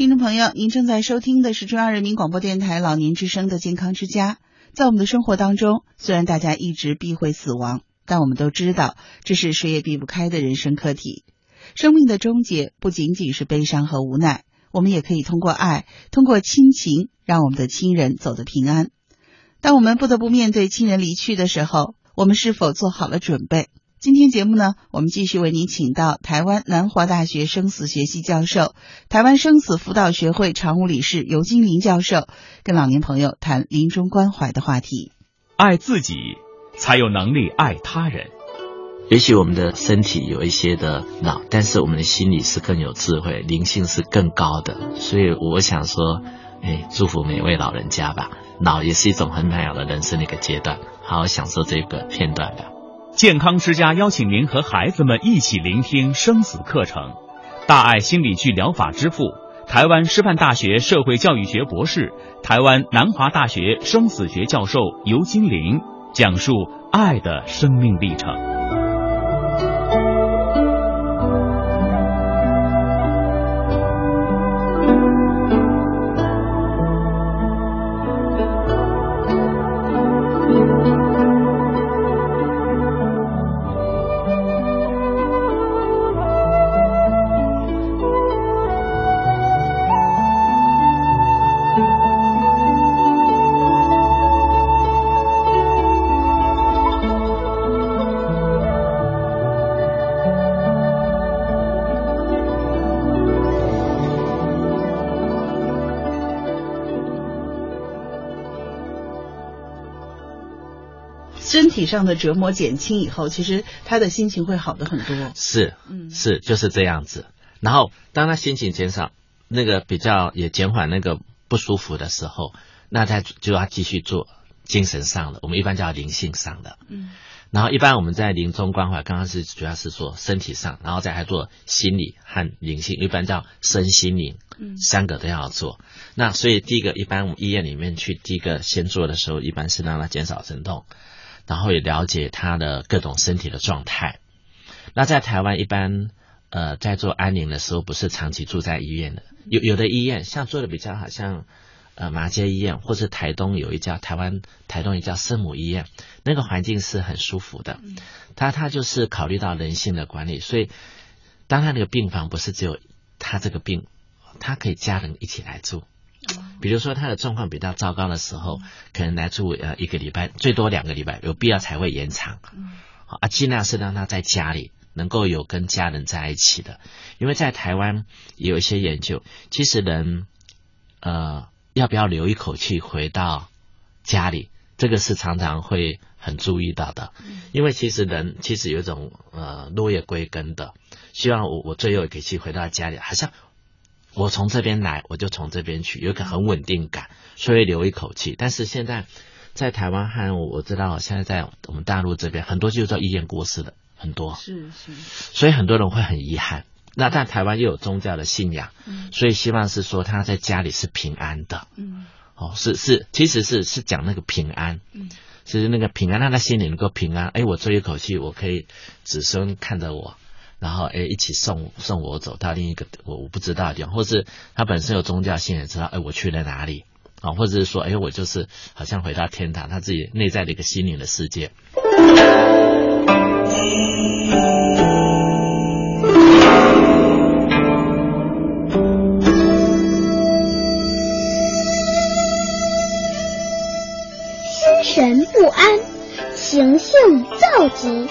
听众朋友，您正在收听的是中央人民广播电台老年之声的健康之家。在我们的生活当中，虽然大家一直避讳死亡，但我们都知道这是谁也避不开的人生课题。生命的终结不仅仅是悲伤和无奈，我们也可以通过爱，通过亲情，让我们的亲人走得平安。当我们不得不面对亲人离去的时候，我们是否做好了准备？今天节目呢，我们继续为您请到台湾南华大学生死学系教授、台湾生死辅导学会常务理事尤金林教授，跟老年朋友谈临终关怀的话题。爱自己，才有能力爱他人。也许我们的身体有一些的老，但是我们的心理是更有智慧，灵性是更高的。所以我想说，哎，祝福每位老人家吧。老也是一种很美好的人生的一个阶段，好好享受这个片段吧。健康之家邀请您和孩子们一起聆听生死课程。大爱心理剧疗法之父，台湾师范大学社会教育学博士、台湾南华大学生死学教授尤金玲讲述爱的生命历程。体上的折磨减轻以后，其实他的心情会好的很多。是，嗯，是就是这样子。然后当他心情减少，那个比较也减缓那个不舒服的时候，那他就要继续做精神上的，我们一般叫灵性上的。嗯。然后一般我们在临终关怀，刚刚是主要是做身体上，然后再还做心理和灵性，一般叫身心灵，嗯，三个都要做。那所以第一个，一般我们医院里面去第一个先做的时候，一般是让他减少疼痛。然后也了解他的各种身体的状态。那在台湾一般，呃，在做安宁的时候，不是长期住在医院的。有有的医院像做的比较好，像呃马街医院，或是台东有一家台湾台东一家圣母医院，那个环境是很舒服的。他他就是考虑到人性的管理，所以当他那个病房不是只有他这个病，他可以家人一起来住。比如说他的状况比较糟糕的时候，可能来住呃一个礼拜，最多两个礼拜，有必要才会延长。好啊，尽量是让他在家里能够有跟家人在一起的，因为在台湾有一些研究，其实人呃要不要留一口气回到家里，这个是常常会很注意到的。因为其实人其实有一种呃落叶归根的，希望我我最后一口气回到家里，好像。我从这边来，我就从这边去，有一个很稳定感，所以留一口气。但是现在在台湾和我知道，现在在我们大陆这边，很多就是在医院过世的很多，是是，所以很多人会很遗憾。那但台湾又有宗教的信仰，所以希望是说他在家里是平安的，嗯，哦，是是，其实是是讲那个平安，嗯，其实那个平安，让他心里能够平安。哎，我这一口气，我可以子孙看着我。然后哎，一起送送我走到另一个我我不知道的地方，或是他本身有宗教性，也知道哎我去了哪里啊，或者是说哎我就是好像回到天堂，他自己内在的一个心灵的世界。心神不安，情绪躁急。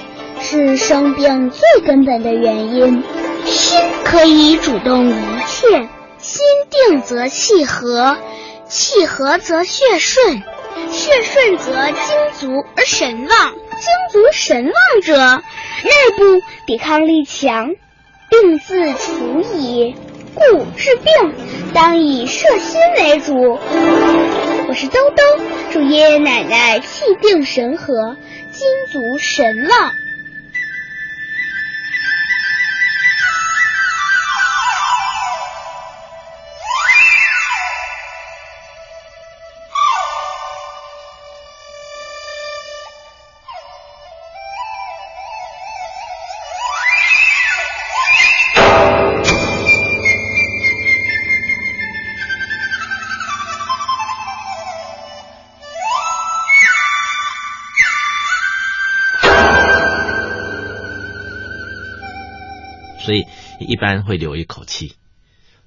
是生病最根本的原因。心可以主动一切，心定则气和，气和则血顺，血顺则精足而神旺，精足神旺者，内部抵抗力强，病自除矣。故治病当以摄心为主。我是兜兜，祝爷爷奶奶气定神和，精足神旺。所以一般会留一口气，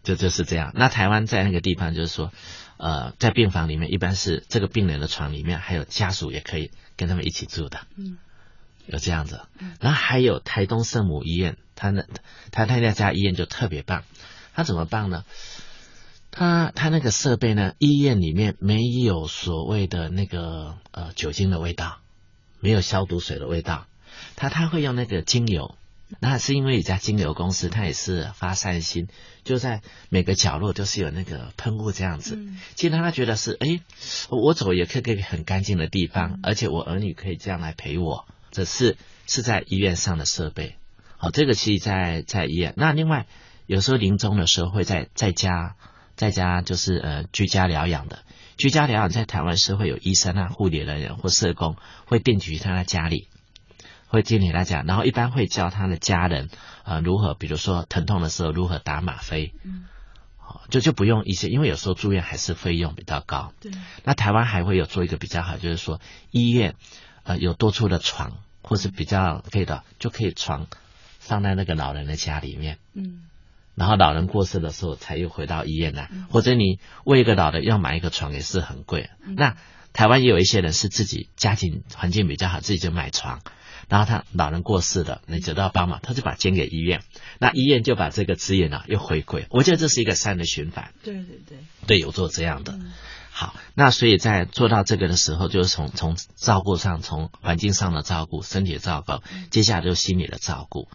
就就是这样。那台湾在那个地方就是说，呃，在病房里面一般是这个病人的床里面还有家属也可以跟他们一起住的，嗯，有这样子。然后还有台东圣母医院，他那他他那家医院就特别棒，他怎么棒呢？他他那个设备呢，医院里面没有所谓的那个呃酒精的味道，没有消毒水的味道，他他会用那个精油，那是因为一家精油公司，它也是发善心，就在每个角落都是有那个喷雾这样子，嗯。其实他觉得是哎，我走也可以可以很干净的地方，而且我儿女可以这样来陪我，这是是在医院上的设备，好，这个其实在在医院，那另外有时候临终的时候会在在家。在家就是呃居家疗养的，居家疗养在台湾是会有医生啊、护理人员或社工会定居他在家里，会经理来讲，然后一般会教他的家人呃如何，比如说疼痛的时候如何打吗啡，嗯，哦就就不用一些，因为有时候住院还是费用比较高。对，那台湾还会有做一个比较好，就是说医院呃有多出的床，或是比较可以的，就可以床放在那个老人的家里面。嗯。然后老人过世的时候才又回到医院来，或者你为一个老人要买一个床也是很贵。那台湾也有一些人是自己家庭环境比较好，自己就买床，然后他老人过世了，你知道帮忙，他就把捐给医院，那医院就把这个资源呢又回馈。我觉得这是一个善的循环，对对对，对，有做这样的。好，那所以在做到这个的时候，就是从从照顾上，从环境上的照顾，身体的照顾，接下来就是心理的照顾。